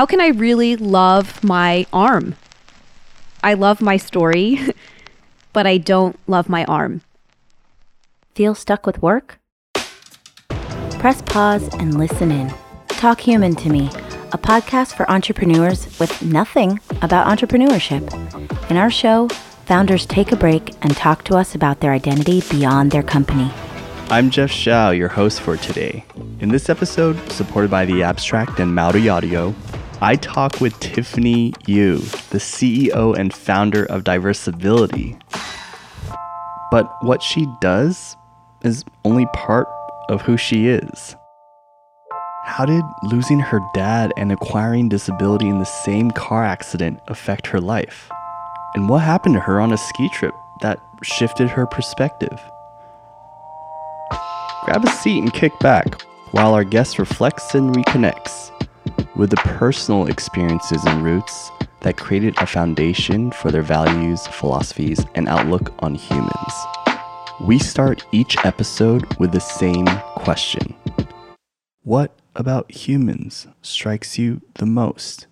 How can I really love my arm? I love my story, but I don't love my arm. Feel stuck with work? Press pause and listen in. Talk Human to Me, a podcast for entrepreneurs with nothing about entrepreneurship. In our show, founders take a break and talk to us about their identity beyond their company. I'm Jeff Shao, your host for today. In this episode, supported by The Abstract and Mowri Audio, I talk with Tiffany Yu, the CEO and founder of Diversability. But what she does is only part of who she is. How did losing her dad and acquiring disability in the same car accident affect her life? And what happened to her on a ski trip that shifted her perspective? Grab a seat and kick back while our guest reflects and reconnects with the personal experiences and roots that created a foundation for their values, philosophies, and outlook on humans. We start each episode with the same question What about humans strikes you the most?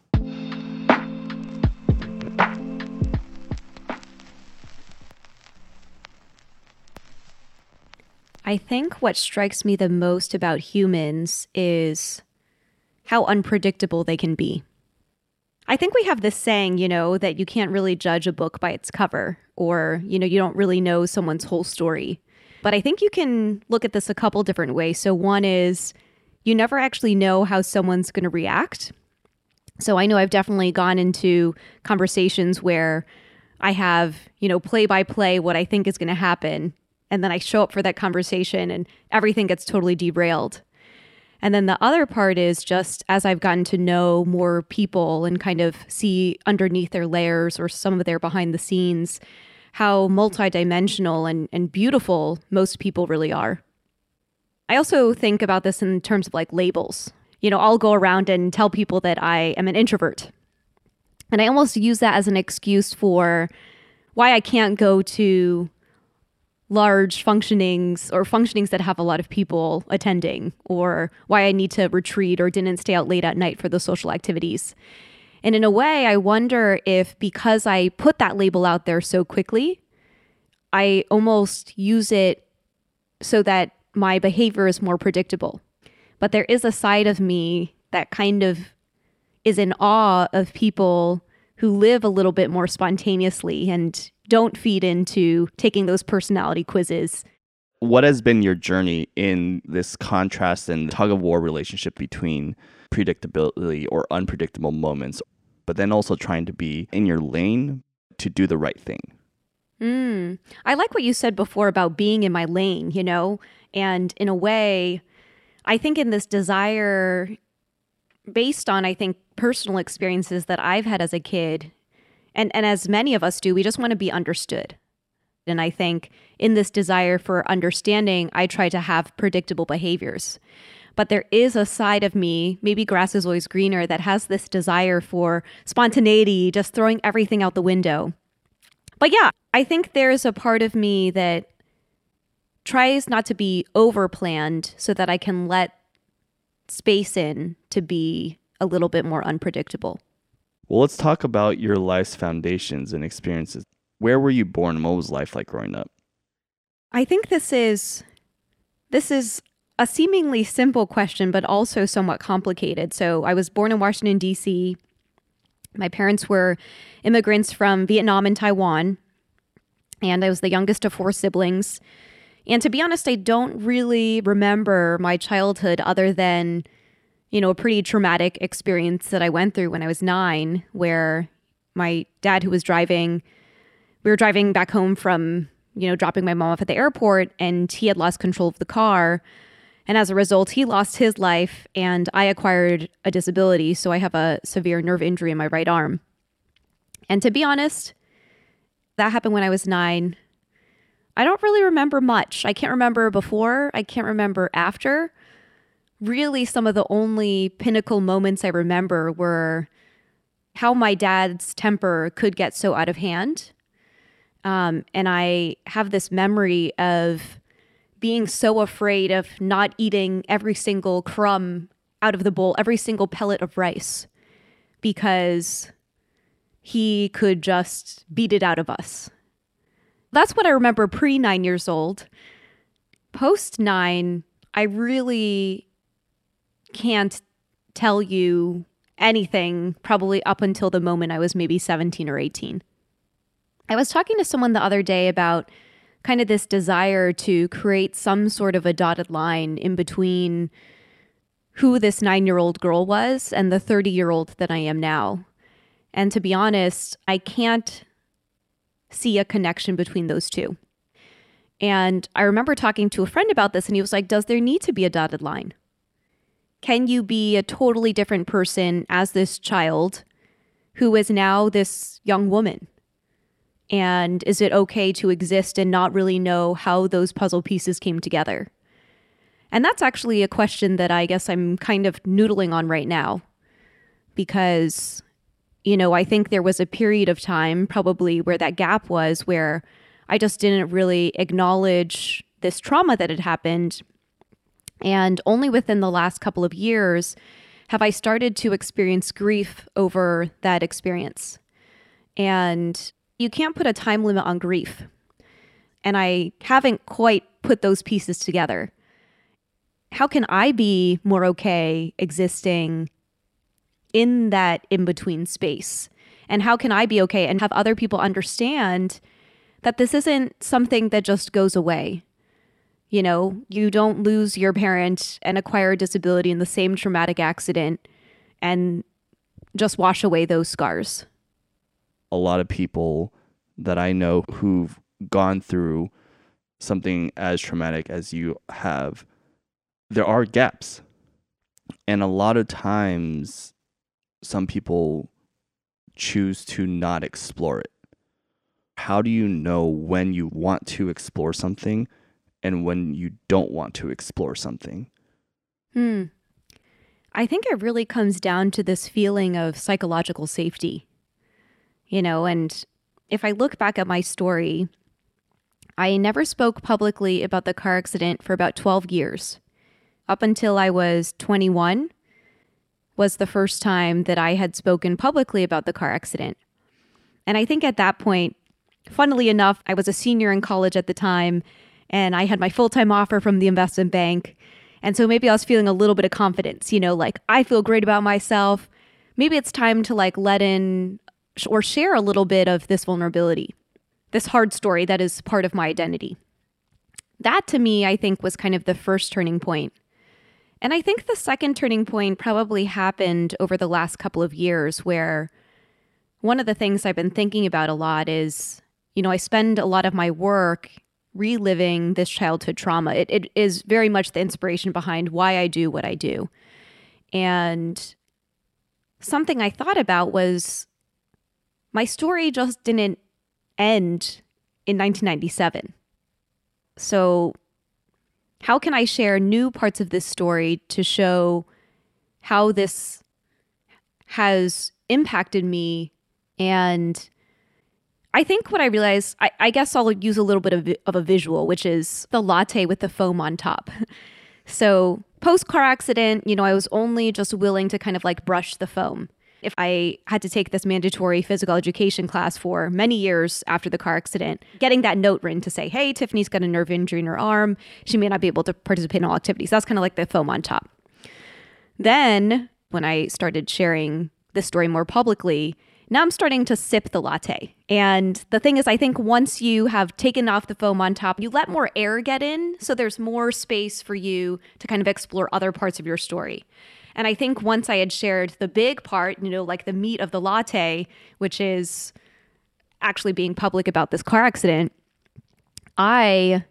I think what strikes me the most about humans is how unpredictable they can be. I think we have this saying, you know, that you can't really judge a book by its cover, or, you know, you don't really know someone's whole story. But I think you can look at this a couple different ways. So, one is you never actually know how someone's going to react. So, I know I've definitely gone into conversations where I have, you know, play by play what I think is going to happen. And then I show up for that conversation and everything gets totally derailed. And then the other part is just as I've gotten to know more people and kind of see underneath their layers or some of their behind the scenes, how multidimensional and, and beautiful most people really are. I also think about this in terms of like labels. You know, I'll go around and tell people that I am an introvert. And I almost use that as an excuse for why I can't go to large functionings or functionings that have a lot of people attending, or why I need to retreat or didn't stay out late at night for the social activities. And in a way, I wonder if because I put that label out there so quickly, I almost use it so that my behavior is more predictable. But there is a side of me that kind of is in awe of people who live a little bit more spontaneously and don't feed into taking those personality quizzes. What has been your journey in this contrast and tug of war relationship between predictability or unpredictable moments, but then also trying to be in your lane to do the right thing? Mm. I like what you said before about being in my lane, you know? And in a way, I think in this desire, based on, I think, personal experiences that I've had as a kid and and as many of us do, we just want to be understood. And I think in this desire for understanding, I try to have predictable behaviors. But there is a side of me, maybe grass is always greener, that has this desire for spontaneity, just throwing everything out the window. But yeah, I think there's a part of me that tries not to be over planned so that I can let space in to be a little bit more unpredictable. Well, let's talk about your life's foundations and experiences. Where were you born? What was life like growing up? I think this is this is a seemingly simple question, but also somewhat complicated. So, I was born in Washington D.C. My parents were immigrants from Vietnam and Taiwan, and I was the youngest of four siblings. And to be honest, I don't really remember my childhood other than you know, a pretty traumatic experience that I went through when I was nine, where my dad, who was driving, we were driving back home from, you know, dropping my mom off at the airport, and he had lost control of the car. And as a result, he lost his life, and I acquired a disability. So I have a severe nerve injury in my right arm. And to be honest, that happened when I was nine. I don't really remember much. I can't remember before, I can't remember after really some of the only pinnacle moments I remember were how my dad's temper could get so out of hand. Um, and I have this memory of being so afraid of not eating every single crumb out of the bowl, every single pellet of rice. because he could just beat it out of us. That's what I remember pre nine years old. Post nine, I really can't tell you anything probably up until the moment I was maybe 17 or 18. I was talking to someone the other day about kind of this desire to create some sort of a dotted line in between who this nine year old girl was and the 30 year old that I am now. And to be honest, I can't see a connection between those two. And I remember talking to a friend about this, and he was like, Does there need to be a dotted line? Can you be a totally different person as this child who is now this young woman? And is it okay to exist and not really know how those puzzle pieces came together? And that's actually a question that I guess I'm kind of noodling on right now because, you know, I think there was a period of time probably where that gap was where I just didn't really acknowledge this trauma that had happened. And only within the last couple of years have I started to experience grief over that experience. And you can't put a time limit on grief. And I haven't quite put those pieces together. How can I be more okay existing in that in between space? And how can I be okay and have other people understand that this isn't something that just goes away? You know, you don't lose your parent and acquire a disability in the same traumatic accident and just wash away those scars a lot of people that I know who've gone through something as traumatic as you have, there are gaps. And a lot of times, some people choose to not explore it. How do you know when you want to explore something and when you don't want to explore something? Hmm. I think it really comes down to this feeling of psychological safety you know, and if I look back at my story, I never spoke publicly about the car accident for about 12 years. Up until I was 21 was the first time that I had spoken publicly about the car accident. And I think at that point, funnily enough, I was a senior in college at the time and I had my full time offer from the investment bank. And so maybe I was feeling a little bit of confidence, you know, like I feel great about myself. Maybe it's time to like let in or share a little bit of this vulnerability, this hard story that is part of my identity. That to me, I think, was kind of the first turning point. And I think the second turning point probably happened over the last couple of years, where one of the things I've been thinking about a lot is, you know, I spend a lot of my work reliving this childhood trauma. It, it is very much the inspiration behind why I do what I do. And something I thought about was my story just didn't end in 1997. So, how can I share new parts of this story to show how this has impacted me? And I think what I realized, I, I guess I'll use a little bit of, of a visual, which is the latte with the foam on top. so, post car accident, you know, I was only just willing to kind of like brush the foam if I had to take this mandatory physical education class for many years after the car accident, getting that note written to say, hey, Tiffany's got a nerve injury in her arm. She may not be able to participate in all activities. That's kind of like the foam on top. Then, when I started sharing this story more publicly, now I'm starting to sip the latte. And the thing is, I think once you have taken off the foam on top, you let more air get in. So there's more space for you to kind of explore other parts of your story. And I think once I had shared the big part, you know, like the meat of the latte, which is actually being public about this car accident, I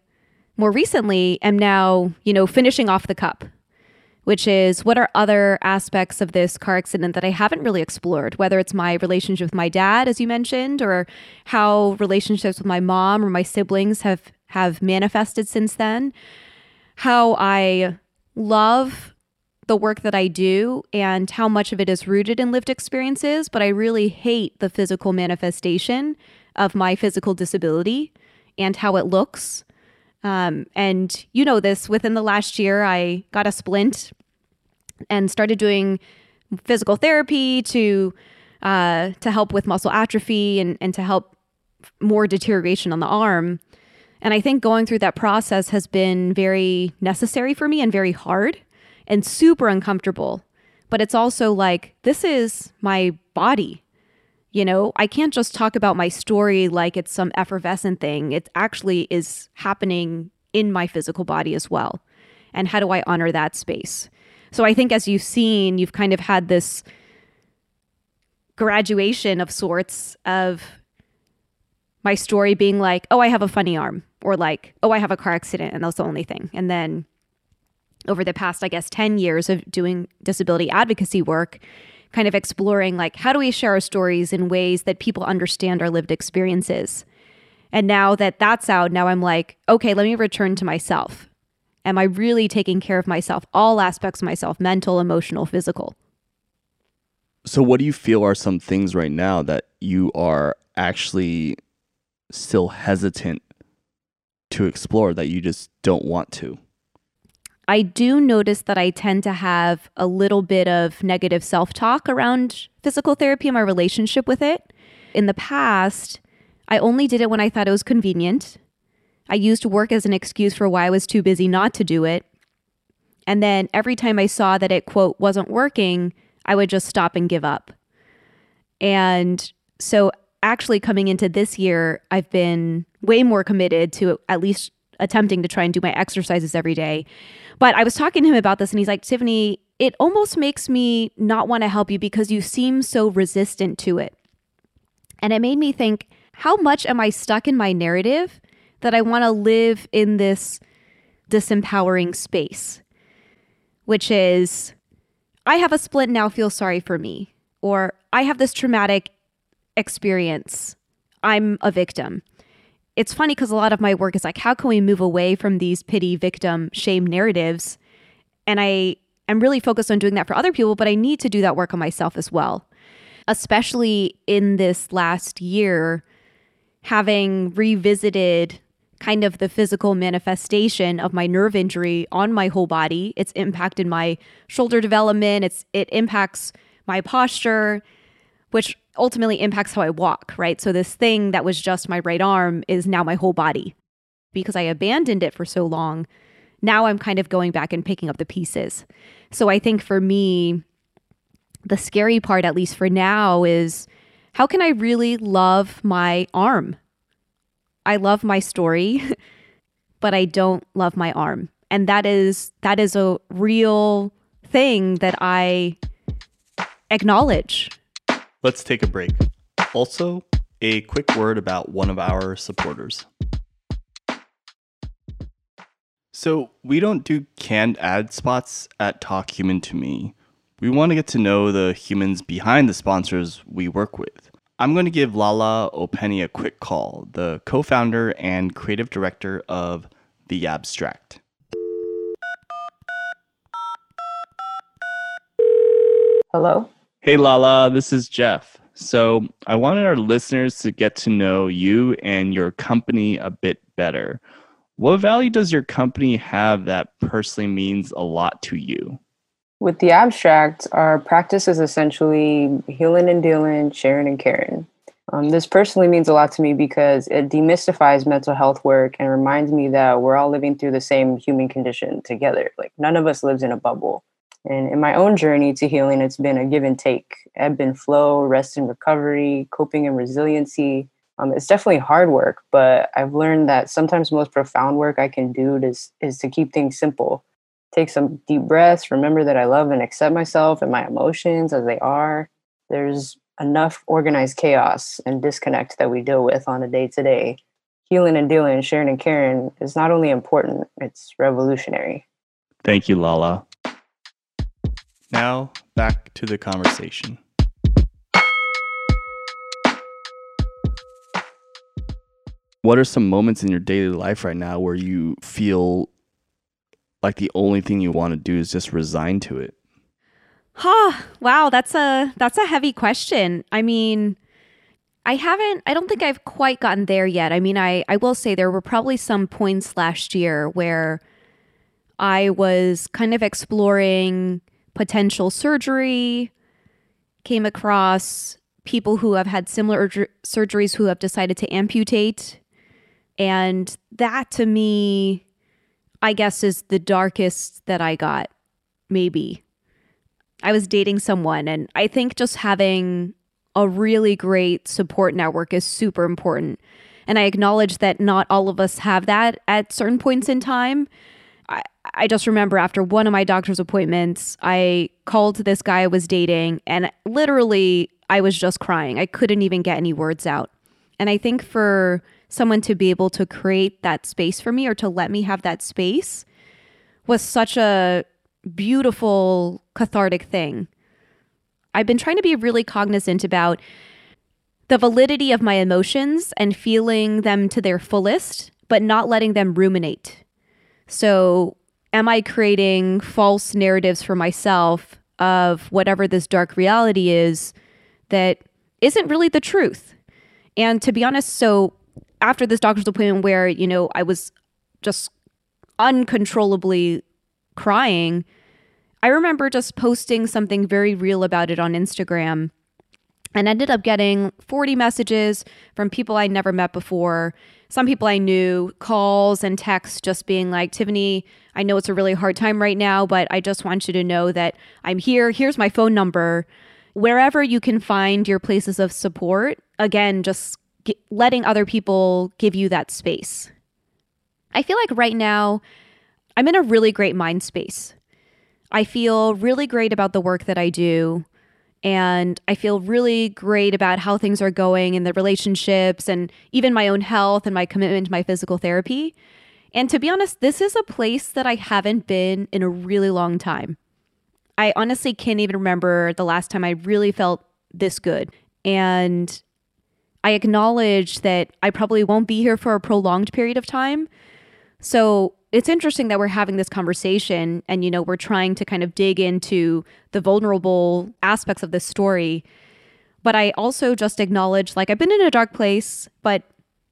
more recently am now, you know, finishing off the cup, which is what are other aspects of this car accident that I haven't really explored, whether it's my relationship with my dad, as you mentioned, or how relationships with my mom or my siblings have have manifested since then, how I love the work that I do and how much of it is rooted in lived experiences, but I really hate the physical manifestation of my physical disability and how it looks. Um, and you know this within the last year, I got a splint and started doing physical therapy to uh, to help with muscle atrophy and, and to help more deterioration on the arm. And I think going through that process has been very necessary for me and very hard and super uncomfortable. But it's also like, this is my body. You know, I can't just talk about my story like it's some effervescent thing. It actually is happening in my physical body as well. And how do I honor that space? So I think as you've seen, you've kind of had this graduation of sorts of my story being like, oh, I have a funny arm, or like, oh, I have a car accident, and that's the only thing. And then over the past, I guess, 10 years of doing disability advocacy work, kind of exploring like, how do we share our stories in ways that people understand our lived experiences? And now that that's out, now I'm like, okay, let me return to myself. Am I really taking care of myself, all aspects of myself, mental, emotional, physical? So, what do you feel are some things right now that you are actually still hesitant to explore that you just don't want to? I do notice that I tend to have a little bit of negative self talk around physical therapy and my relationship with it. In the past, I only did it when I thought it was convenient. I used work as an excuse for why I was too busy not to do it. And then every time I saw that it, quote, wasn't working, I would just stop and give up. And so, actually, coming into this year, I've been way more committed to at least attempting to try and do my exercises every day. But I was talking to him about this, and he's like, Tiffany, it almost makes me not want to help you because you seem so resistant to it. And it made me think, how much am I stuck in my narrative that I want to live in this disempowering space, which is I have a split now, feel sorry for me, or I have this traumatic experience, I'm a victim. It's funny because a lot of my work is like, how can we move away from these pity, victim, shame narratives? And I am really focused on doing that for other people, but I need to do that work on myself as well. Especially in this last year, having revisited kind of the physical manifestation of my nerve injury on my whole body. It's impacted my shoulder development. It's it impacts my posture, which ultimately impacts how I walk, right? So this thing that was just my right arm is now my whole body. Because I abandoned it for so long, now I'm kind of going back and picking up the pieces. So I think for me, the scary part, at least for now, is how can I really love my arm? I love my story, but I don't love my arm. And that is that is a real thing that I acknowledge. Let's take a break. Also, a quick word about one of our supporters. So, we don't do canned ad spots at Talk Human to Me. We want to get to know the humans behind the sponsors we work with. I'm going to give Lala Openny a quick call, the co founder and creative director of The Abstract. Hello? Hey, Lala, this is Jeff. So, I wanted our listeners to get to know you and your company a bit better. What value does your company have that personally means a lot to you? With the abstract, our practice is essentially healing and dealing, sharing and caring. Um, this personally means a lot to me because it demystifies mental health work and reminds me that we're all living through the same human condition together. Like none of us lives in a bubble. And in my own journey to healing, it's been a give and take, ebb and flow, rest and recovery, coping and resiliency. Um, it's definitely hard work, but I've learned that sometimes the most profound work I can do is, is to keep things simple take some deep breaths, remember that I love and accept myself and my emotions as they are. There's enough organized chaos and disconnect that we deal with on a day to day. Healing and dealing, sharing and caring is not only important, it's revolutionary. Thank you, Lala. Now, back to the conversation. What are some moments in your daily life right now where you feel like the only thing you want to do is just resign to it? Huh. Wow, that's a that's a heavy question. I mean, I haven't I don't think I've quite gotten there yet. I mean, I I will say there were probably some points last year where I was kind of exploring potential surgery came across people who have had similar surgeries who have decided to amputate. And that to me, I guess, is the darkest that I got, maybe. I was dating someone, and I think just having a really great support network is super important. And I acknowledge that not all of us have that at certain points in time. I, just remember after one of my doctor's appointments, I called this guy I was dating, and literally, I was just crying. I couldn't even get any words out. And I think for someone to be able to create that space for me or to let me have that space was such a beautiful, cathartic thing. I've been trying to be really cognizant about the validity of my emotions and feeling them to their fullest, but not letting them ruminate. So, am I creating false narratives for myself of whatever this dark reality is that isn't really the truth? And to be honest, so after this doctor's appointment where, you know, I was just uncontrollably crying, I remember just posting something very real about it on Instagram and ended up getting 40 messages from people I never met before. Some people I knew, calls and texts just being like, Tiffany, I know it's a really hard time right now, but I just want you to know that I'm here. Here's my phone number. Wherever you can find your places of support, again, just letting other people give you that space. I feel like right now I'm in a really great mind space. I feel really great about the work that I do. And I feel really great about how things are going in the relationships and even my own health and my commitment to my physical therapy. And to be honest, this is a place that I haven't been in a really long time. I honestly can't even remember the last time I really felt this good. And I acknowledge that I probably won't be here for a prolonged period of time. So it's interesting that we're having this conversation and, you know, we're trying to kind of dig into the vulnerable aspects of this story. But I also just acknowledge, like, I've been in a dark place, but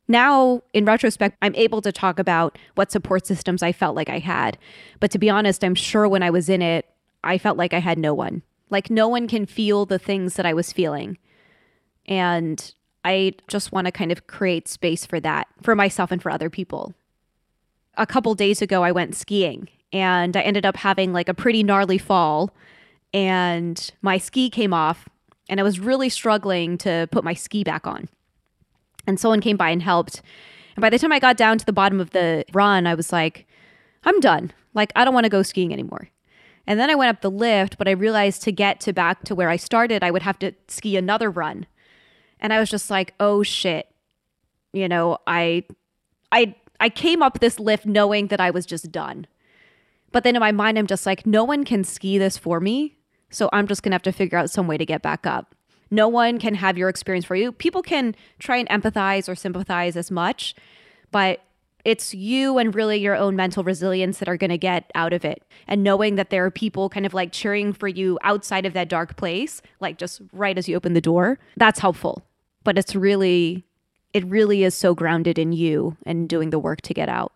now in retrospect, I'm able to talk about what support systems I felt like I had. But to be honest, I'm sure when I was in it, I felt like I had no one. Like, no one can feel the things that I was feeling. And I just want to kind of create space for that for myself and for other people a couple days ago, I went skiing and I ended up having like a pretty gnarly fall and my ski came off and I was really struggling to put my ski back on. And someone came by and helped. And by the time I got down to the bottom of the run, I was like, I'm done. Like, I don't want to go skiing anymore. And then I went up the lift, but I realized to get to back to where I started, I would have to ski another run. And I was just like, oh shit. You know, I I I came up this lift knowing that I was just done. But then in my mind, I'm just like, no one can ski this for me. So I'm just going to have to figure out some way to get back up. No one can have your experience for you. People can try and empathize or sympathize as much, but it's you and really your own mental resilience that are going to get out of it. And knowing that there are people kind of like cheering for you outside of that dark place, like just right as you open the door, that's helpful. But it's really it really is so grounded in you and doing the work to get out.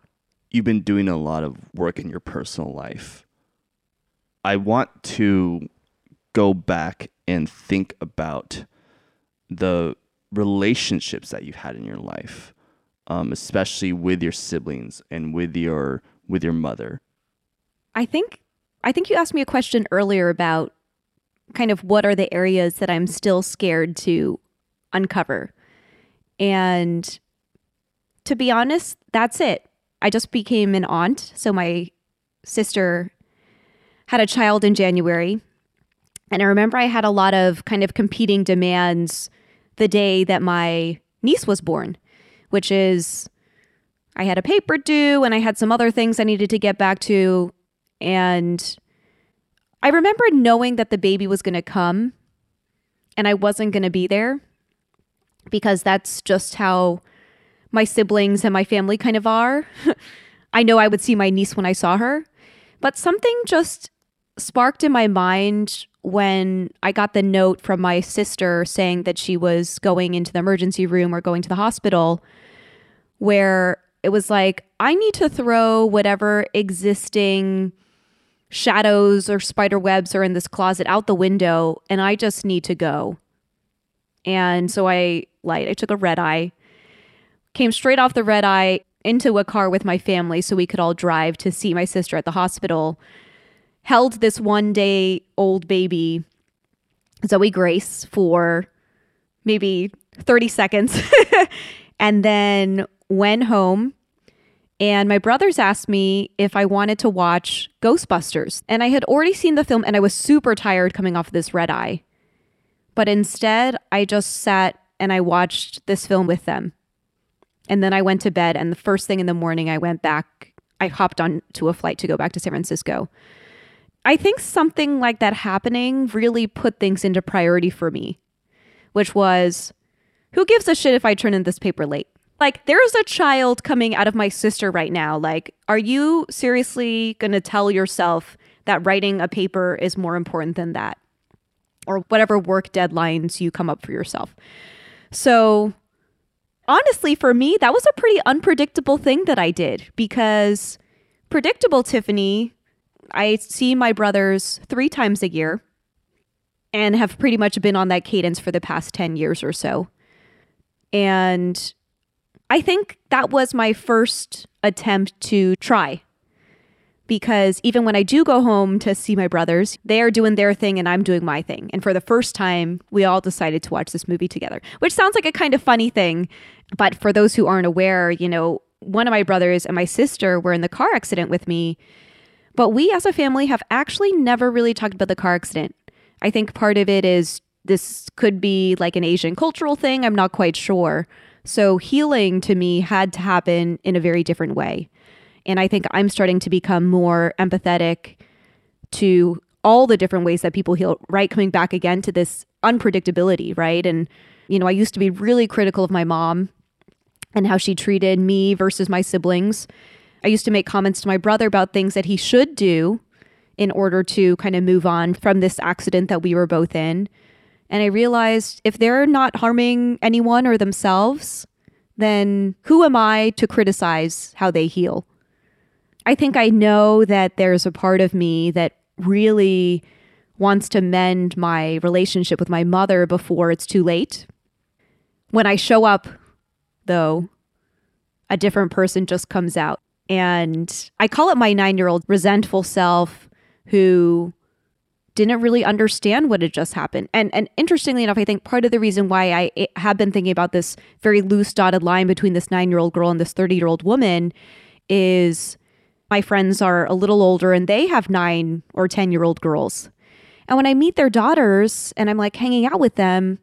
You've been doing a lot of work in your personal life. I want to go back and think about the relationships that you've had in your life, um, especially with your siblings and with your with your mother. I think I think you asked me a question earlier about kind of what are the areas that I'm still scared to uncover. And to be honest, that's it. I just became an aunt. So my sister had a child in January. And I remember I had a lot of kind of competing demands the day that my niece was born, which is I had a paper due and I had some other things I needed to get back to. And I remember knowing that the baby was going to come and I wasn't going to be there because that's just how my siblings and my family kind of are. I know I would see my niece when I saw her, but something just sparked in my mind when I got the note from my sister saying that she was going into the emergency room or going to the hospital, where it was like, I need to throw whatever existing shadows or spider webs are in this closet out the window and I just need to go. And so I light, I took a red eye, came straight off the red eye into a car with my family so we could all drive to see my sister at the hospital. Held this one day old baby, Zoe Grace, for maybe 30 seconds and then went home and my brothers asked me if I wanted to watch Ghostbusters. And I had already seen the film and I was super tired coming off this red eye. But instead, I just sat and I watched this film with them. And then I went to bed. And the first thing in the morning, I went back, I hopped on to a flight to go back to San Francisco. I think something like that happening really put things into priority for me, which was who gives a shit if I turn in this paper late? like there's a child coming out of my sister right now like are you seriously going to tell yourself that writing a paper is more important than that or whatever work deadlines you come up for yourself so honestly for me that was a pretty unpredictable thing that i did because predictable tiffany i see my brothers three times a year and have pretty much been on that cadence for the past 10 years or so and I think that was my first attempt to try. Because even when I do go home to see my brothers, they are doing their thing and I'm doing my thing. And for the first time, we all decided to watch this movie together, which sounds like a kind of funny thing. But for those who aren't aware, you know, one of my brothers and my sister were in the car accident with me. But we as a family have actually never really talked about the car accident. I think part of it is this could be like an Asian cultural thing. I'm not quite sure. So healing to me had to happen in a very different way. And I think I'm starting to become more empathetic to all the different ways that people heal, right? Coming back again to this unpredictability, right? And, you know, I used to be really critical of my mom and how she treated me versus my siblings. I used to make comments to my brother about things that he should do in order to kind of move on from this accident that we were both in. And I realized if they're not harming anyone or themselves, then who am I to criticize how they heal? I think I know that there's a part of me that really wants to mend my relationship with my mother before it's too late. When I show up, though, a different person just comes out. And I call it my nine year old resentful self who didn't really understand what had just happened. And and interestingly enough, I think part of the reason why I eh, have been thinking about this very loose dotted line between this 9-year-old girl and this 30-year-old woman is my friends are a little older and they have 9 or 10-year-old girls. And when I meet their daughters and I'm like hanging out with them,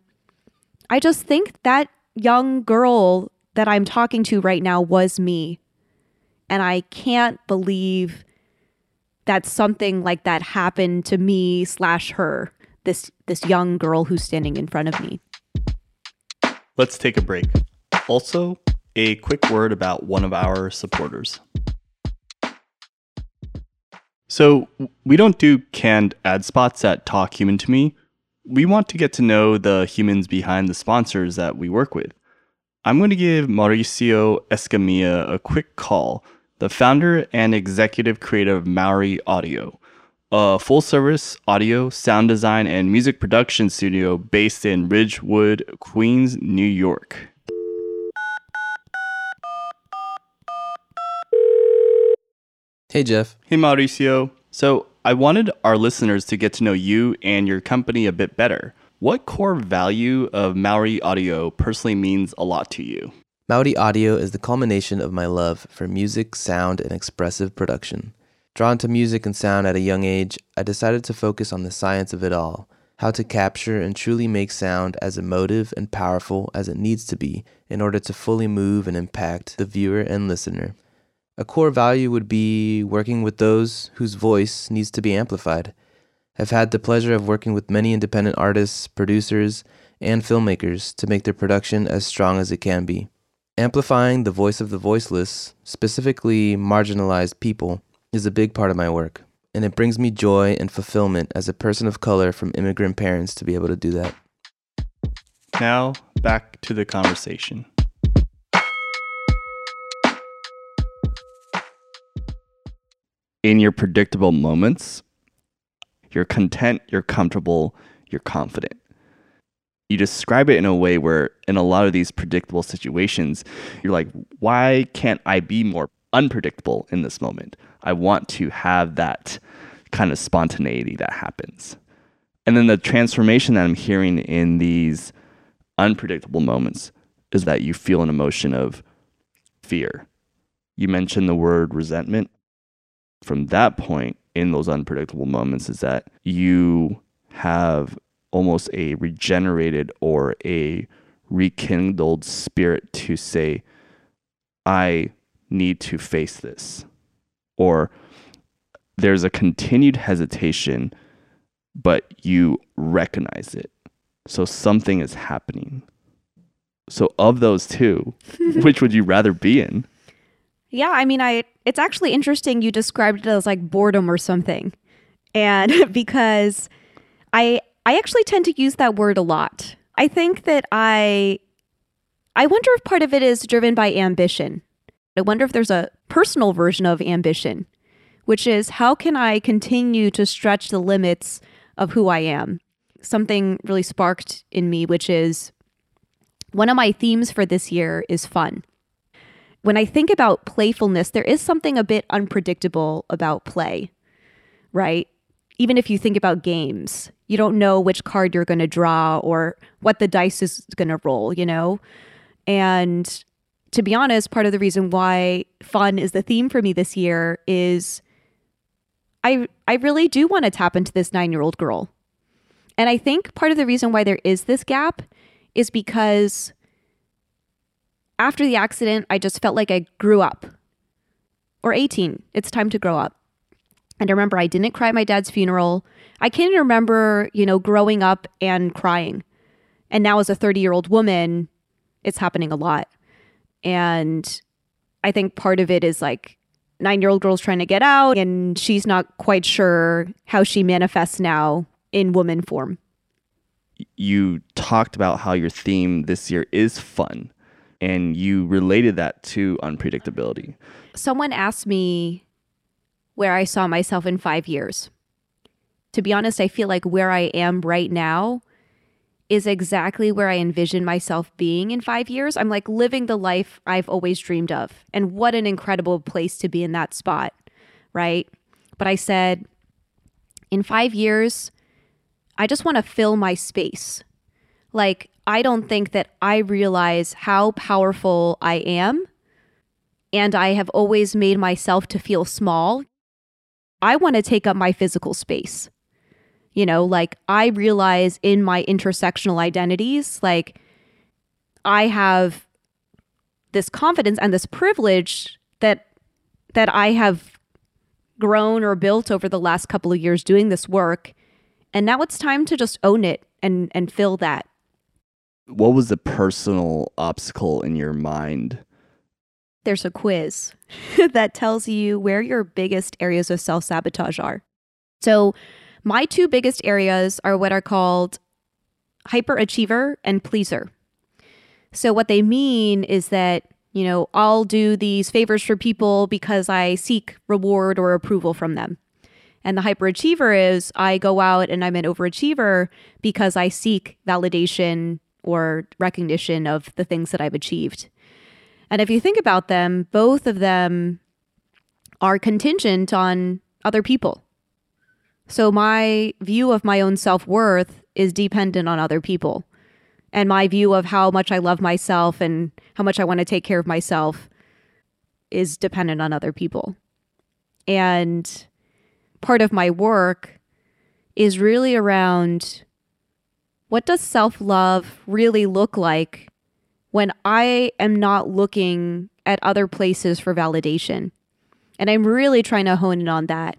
I just think that young girl that I'm talking to right now was me. And I can't believe that something like that happened to me slash her this this young girl who's standing in front of me let's take a break also a quick word about one of our supporters so we don't do canned ad spots at talk human to me we want to get to know the humans behind the sponsors that we work with i'm going to give mauricio escamilla a quick call the founder and executive creator of Mowri Audio, a full service audio, sound design, and music production studio based in Ridgewood, Queens, New York. Hey, Jeff. Hey, Mauricio. So, I wanted our listeners to get to know you and your company a bit better. What core value of Mowri Audio personally means a lot to you? Mowri Audio is the culmination of my love for music, sound, and expressive production. Drawn to music and sound at a young age, I decided to focus on the science of it all how to capture and truly make sound as emotive and powerful as it needs to be in order to fully move and impact the viewer and listener. A core value would be working with those whose voice needs to be amplified. I've had the pleasure of working with many independent artists, producers, and filmmakers to make their production as strong as it can be. Amplifying the voice of the voiceless, specifically marginalized people, is a big part of my work, and it brings me joy and fulfillment as a person of color from immigrant parents to be able to do that. Now, back to the conversation. In your predictable moments, you're content, you're comfortable, you're confident. You describe it in a way where, in a lot of these predictable situations, you're like, why can't I be more unpredictable in this moment? I want to have that kind of spontaneity that happens. And then the transformation that I'm hearing in these unpredictable moments is that you feel an emotion of fear. You mentioned the word resentment. From that point, in those unpredictable moments, is that you have almost a regenerated or a rekindled spirit to say, I need to face this. Or there's a continued hesitation, but you recognize it. So something is happening. So of those two, which would you rather be in? Yeah, I mean, I it's actually interesting you described it as like boredom or something. And because I I actually tend to use that word a lot. I think that I I wonder if part of it is driven by ambition. I wonder if there's a personal version of ambition, which is how can I continue to stretch the limits of who I am? Something really sparked in me, which is one of my themes for this year is fun. When I think about playfulness, there is something a bit unpredictable about play, right? Even if you think about games, you don't know which card you're going to draw or what the dice is going to roll, you know? And to be honest, part of the reason why fun is the theme for me this year is I I really do want to tap into this 9-year-old girl. And I think part of the reason why there is this gap is because after the accident, I just felt like I grew up. Or 18, it's time to grow up. And I remember I didn't cry at my dad's funeral. I can't remember, you know, growing up and crying. And now as a 30 year old woman, it's happening a lot. And I think part of it is like nine year old girl's trying to get out and she's not quite sure how she manifests now in woman form. You talked about how your theme this year is fun and you related that to unpredictability. Someone asked me where I saw myself in five years. To be honest, I feel like where I am right now is exactly where I envision myself being in five years. I'm like living the life I've always dreamed of. And what an incredible place to be in that spot, right? But I said, in five years, I just want to fill my space. Like, I don't think that I realize how powerful I am. And I have always made myself to feel small. I want to take up my physical space. You know, like I realize in my intersectional identities, like I have this confidence and this privilege that that I have grown or built over the last couple of years doing this work. And now it's time to just own it and and fill that what was the personal obstacle in your mind? There's a quiz that tells you where your biggest areas of self sabotage are. So, my two biggest areas are what are called hyperachiever and pleaser. So, what they mean is that, you know, I'll do these favors for people because I seek reward or approval from them. And the hyperachiever is I go out and I'm an overachiever because I seek validation or recognition of the things that I've achieved. And if you think about them, both of them are contingent on other people. So my view of my own self worth is dependent on other people. And my view of how much I love myself and how much I want to take care of myself is dependent on other people. And part of my work is really around what does self love really look like when I am not looking at other places for validation? And I'm really trying to hone in on that.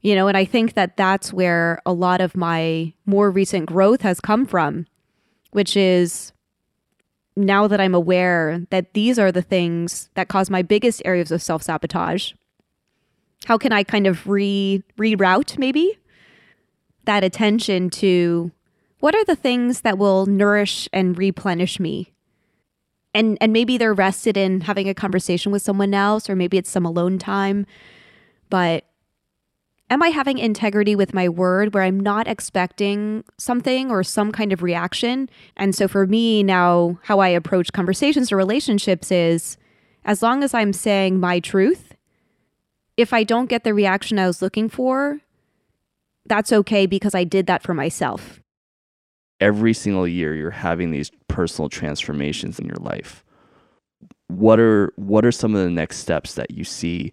You know, and I think that that's where a lot of my more recent growth has come from, which is now that I'm aware that these are the things that cause my biggest areas of self sabotage. How can I kind of re reroute maybe that attention to what are the things that will nourish and replenish me? And and maybe they're rested in having a conversation with someone else or maybe it's some alone time. but am I having integrity with my word where I'm not expecting something or some kind of reaction? And so for me now, how I approach conversations or relationships is as long as I'm saying my truth, if I don't get the reaction I was looking for, that's okay because I did that for myself. Every single year you're having these personal transformations in your life. What are what are some of the next steps that you see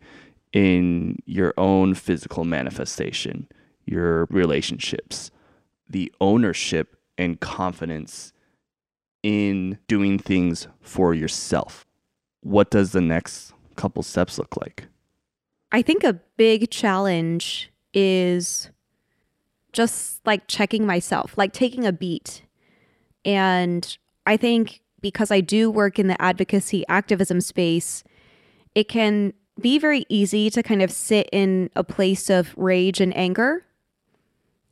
in your own physical manifestation, your relationships, the ownership and confidence in doing things for yourself. What does the next couple steps look like? I think a big challenge is just like checking myself, like taking a beat. And I think because I do work in the advocacy activism space, it can be very easy to kind of sit in a place of rage and anger.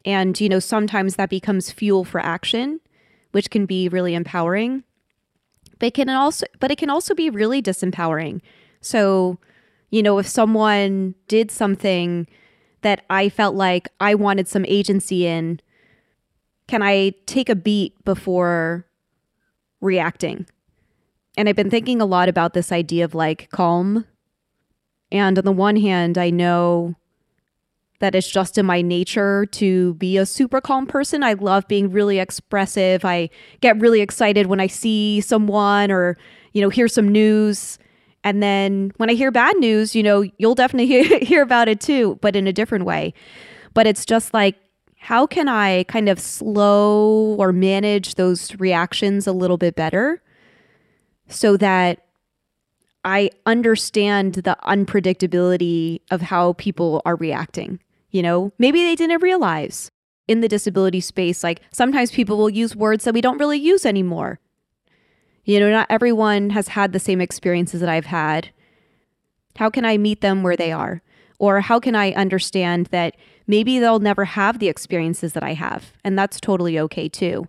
And, you know, sometimes that becomes fuel for action, which can be really empowering. But it can also but it can also be really disempowering. So, you know, if someone did something that I felt like I wanted some agency in, can I take a beat before reacting? And I've been thinking a lot about this idea of like calm and on the one hand, I know that it's just in my nature to be a super calm person. I love being really expressive. I get really excited when I see someone or, you know, hear some news. And then when I hear bad news, you know, you'll definitely hear, about it too, but in a different way. But it's just like, how can I kind of slow or manage those reactions a little bit better so that I understand the unpredictability of how people are reacting. You know, maybe they didn't realize in the disability space, like sometimes people will use words that we don't really use anymore. You know, not everyone has had the same experiences that I've had. How can I meet them where they are? Or how can I understand that maybe they'll never have the experiences that I have? And that's totally okay too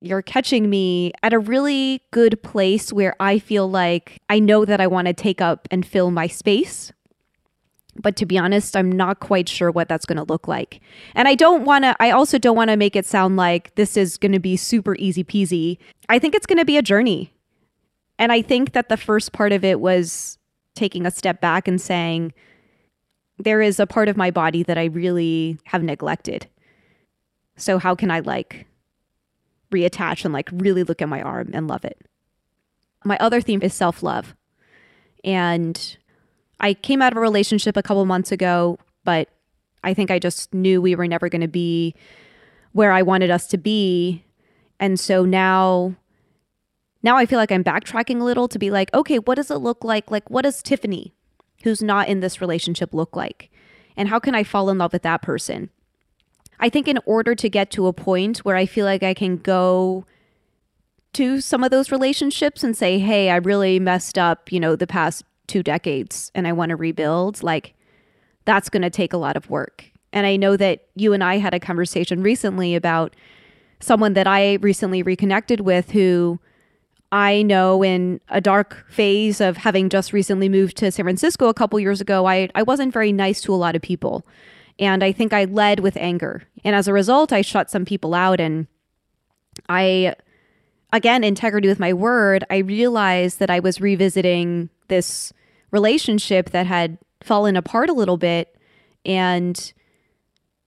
you're catching me at a really good place where I feel like I know that I want to take up and fill my space. But to be honest, I'm not quite sure what that's going to look like. And I don't want to, I also don't want to make it sound like this is going to be super easy peasy. I think it's going to be a journey. And I think that the first part of it was taking a step back and saying, there is a part of my body that I really have neglected. So, how can I like reattach and like really look at my arm and love it. My other theme is self love. And I came out of a relationship a couple months ago, but I think I just knew we were never going to be where I wanted us to be. And so now now I feel like I'm backtracking a little to be like, okay, what does it look like? Like what does Tiffany who's not in this relationship look like? And how can I fall in love with that person? I think in order to get to a point where I feel like I can go to some of those relationships and say, hey, I really messed up, you know, the past two decades and I want to rebuild, like that's going to take a lot of work. And I know that you and I had a conversation recently about someone that I recently reconnected with who I know in a dark phase of having just recently moved to San Francisco a couple years ago, I, I wasn't very nice to a lot of people. And I think I led with anger. And as a result, I shut some people out. And I, again, integrity with my word, I realized that I was revisiting this relationship that had fallen apart a little bit and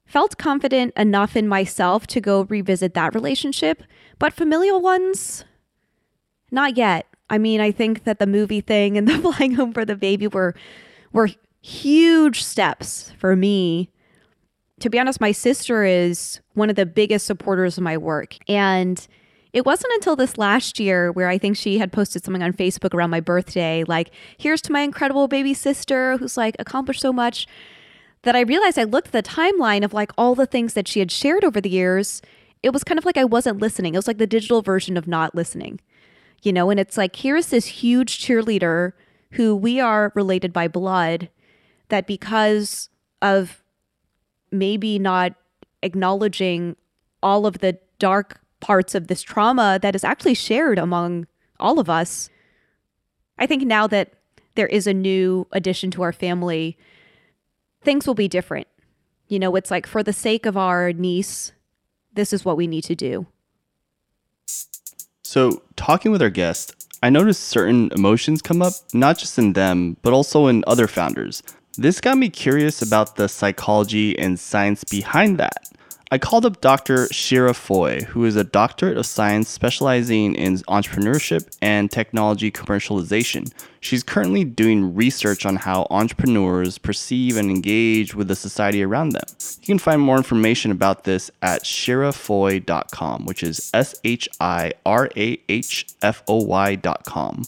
felt confident enough in myself to go revisit that relationship. But familial ones, not yet. I mean, I think that the movie thing and the flying home for the baby were were huge steps for me to be honest, my sister is one of the biggest supporters of my work. And it wasn't until this last year where I think she had posted something on Facebook around my birthday, like, here's to my incredible baby sister who's like accomplished so much, that I realized I looked at the timeline of like all the things that she had shared over the years. It was kind of like I wasn't listening. It was like the digital version of not listening, you know? And it's like, here's this huge cheerleader who we are related by blood that because of maybe not acknowledging all of the dark parts of this trauma that is actually shared among all of us. I think now that there is a new addition to our family, things will be different. You know, it's like for the sake of our niece, this is what we need to do. So, talking with our guest, I noticed certain emotions come up, not just in them, but also in other founders. This got me curious about the psychology and science behind that. I called up Dr. Shirah Foy, who is a doctorate of science specializing in entrepreneurship and technology commercialization. She's currently doing research on how entrepreneurs perceive and engage with the society around them. You can find more information about this at shirahfoy.com, which is S H I R A H F O Y.com.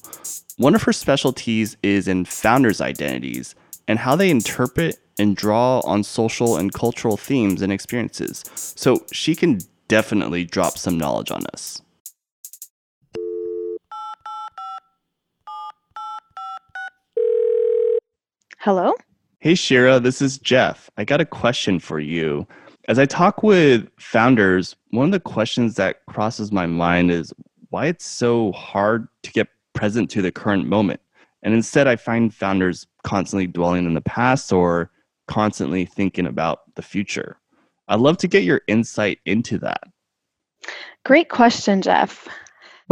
One of her specialties is in founders' identities and how they interpret and draw on social and cultural themes and experiences. So she can definitely drop some knowledge on us. Hello? Hey, Shirah, this is Jeff. I got a question for you. As I talk with founders, one of the questions that crosses my mind is why it's so hard to get present to the current moment. And instead, I find founders constantly dwelling in the past or constantly thinking about the future. I'd love to get your insight into that. Great question, Jeff.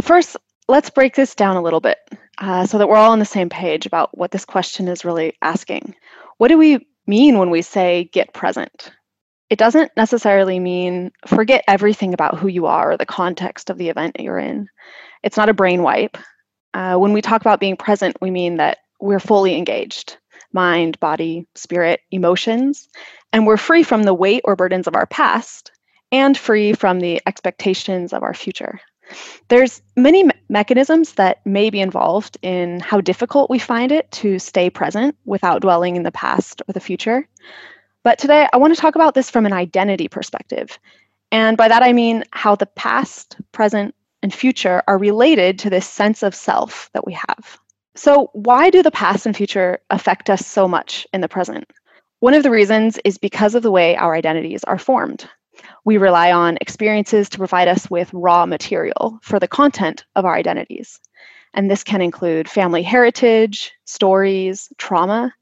First, let's break this down a little bit uh, so that we're all on the same page about what this question is really asking. What do we mean when we say get present? It doesn't necessarily mean forget everything about who you are or the context of the event you're in. It's not a brain wipe. Uh, when we talk about being present, we mean that we're fully engaged mind, body, spirit, emotions, and we're free from the weight or burdens of our past and free from the expectations of our future. There's many me- mechanisms that may be involved in how difficult we find it to stay present without dwelling in the past or the future. But today I want to talk about this from an identity perspective. And by that I mean how the past, present, and future are related to this sense of self that we have. So, why do the past and future affect us so much in the present? One of the reasons is because of the way our identities are formed. We rely on experiences to provide us with raw material for the content of our identities. And this can include family heritage, stories, trauma,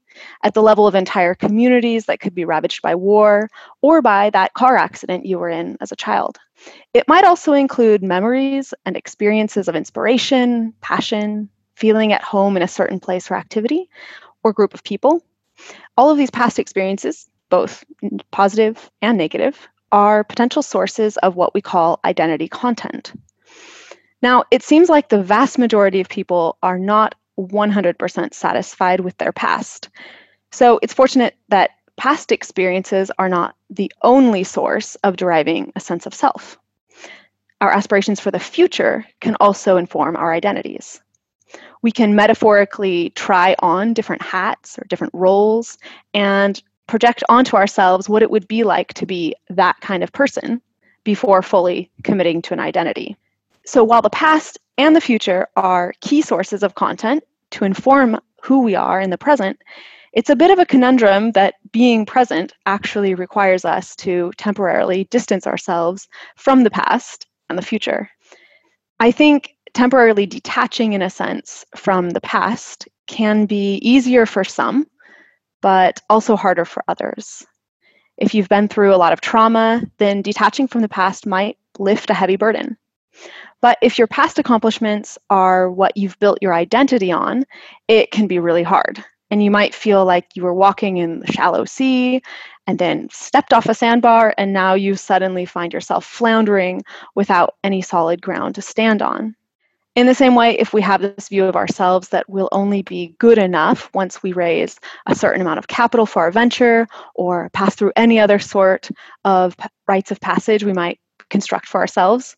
at the level of entire communities that could be ravaged by war or by that car accident you were in as a child. It might also include memories and experiences of inspiration, passion, feeling at home in a certain place or activity or group of people. All of these past experiences, both positive and negative, are potential sources of what we call identity content. Now, it seems like the vast majority of people are not 100% satisfied with their past. So it's fortunate that past experiences are not the only source of deriving a sense of self. Our aspirations for the future can also inform our identities we can metaphorically try on different hats or different roles and project onto ourselves what it would be like to be that kind of person before fully committing to an identity. So while the past and the future are key sources of content to inform who we are in the present, it's a bit of a conundrum that being present actually requires us to temporarily distance ourselves from the past and the future. I think temporarily detaching, in a sense, from the past can be easier for some, but also harder for others. If you've been through a lot of trauma, then detaching from the past might lift a heavy burden. But if your past accomplishments are what you've built your identity on, it can be really hard. And you might feel like you were walking in the shallow sea and then stepped off a sandbar, and now you suddenly find yourself floundering without any solid ground to stand on. In the same way, if we have this view of ourselves that we'll only be good enough once we raise a certain amount of capital for our venture or pass through any other sort of rites of passage we might construct for ourselves,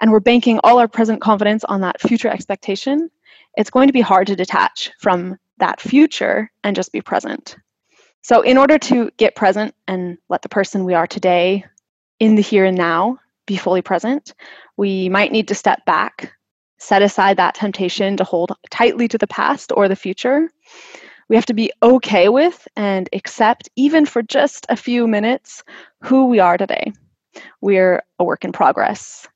and we're banking all our present confidence on that future expectation, it's going to be hard to detach from that future and just be present. So, in order to get present and let the person we are today in the here and now be fully present, we might need to step back set aside that temptation to hold tightly to the past or the future. We have to be okay with and accept, even for just a few minutes, who we are today. We're a work in progress.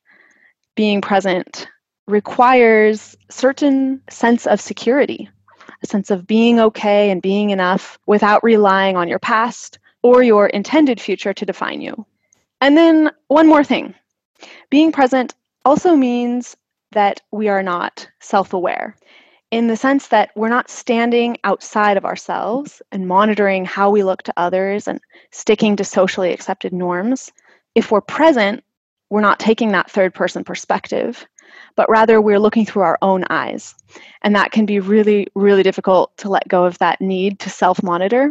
Being present requires certain sense of security, a sense of being okay and being enough without relying on your past or your intended future to define you. And then one more thing being present also means that we are not self aware in the sense that we're not standing outside of ourselves and monitoring how we look to others and sticking to socially accepted norms. If we're present, we're not taking that third person perspective, but rather we're looking through our own eyes. And that can be really, really difficult to let go of that need to self monitor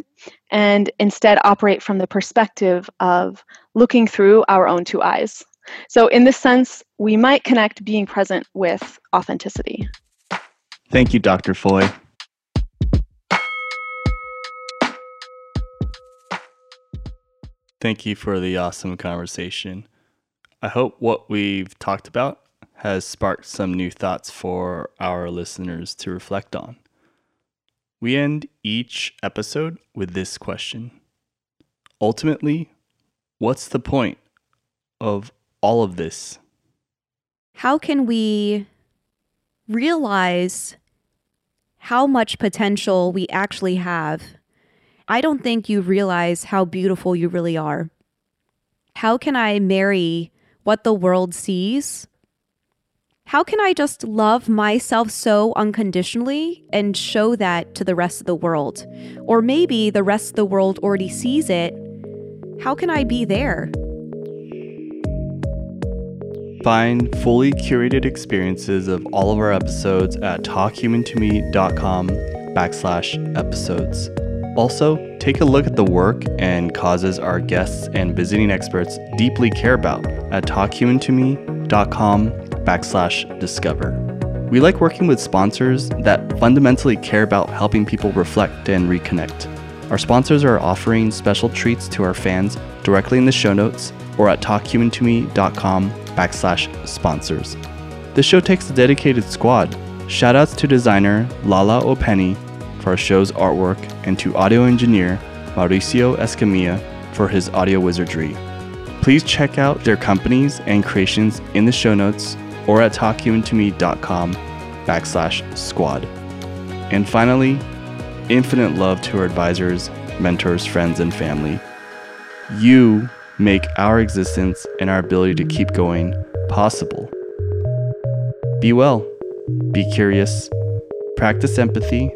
and instead operate from the perspective of looking through our own two eyes. So, in this sense, we might connect being present with authenticity. Thank you, Dr. Foy. Thank you for the awesome conversation. I hope what we've talked about has sparked some new thoughts for our listeners to reflect on. We end each episode with this question Ultimately, what's the point of all of this? How can we realize how much potential we actually have? I don't think you realize how beautiful you really are. How can I marry what the world sees? How can I just love myself so unconditionally and show that to the rest of the world? Or maybe the rest of the world already sees it. How can I be there? Find fully curated experiences of all of our episodes at talkhumantome.com backslash episodes. Also, take a look at the work and causes our guests and visiting experts deeply care about at talkhumantome.com backslash discover. We like working with sponsors that fundamentally care about helping people reflect and reconnect. Our sponsors are offering special treats to our fans directly in the show notes or at talkhumantome.com backslash sponsors. This show takes a dedicated squad. Shoutouts to designer Lala Openny for our show's artwork and to audio engineer Mauricio Escamilla for his audio wizardry. Please check out their companies and creations in the show notes or at talkhumantome.com backslash squad. And finally, infinite love to our advisors, mentors, friends, and family. You make our existence and our ability to keep going possible. Be well, be curious, practice empathy,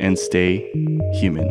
and stay human.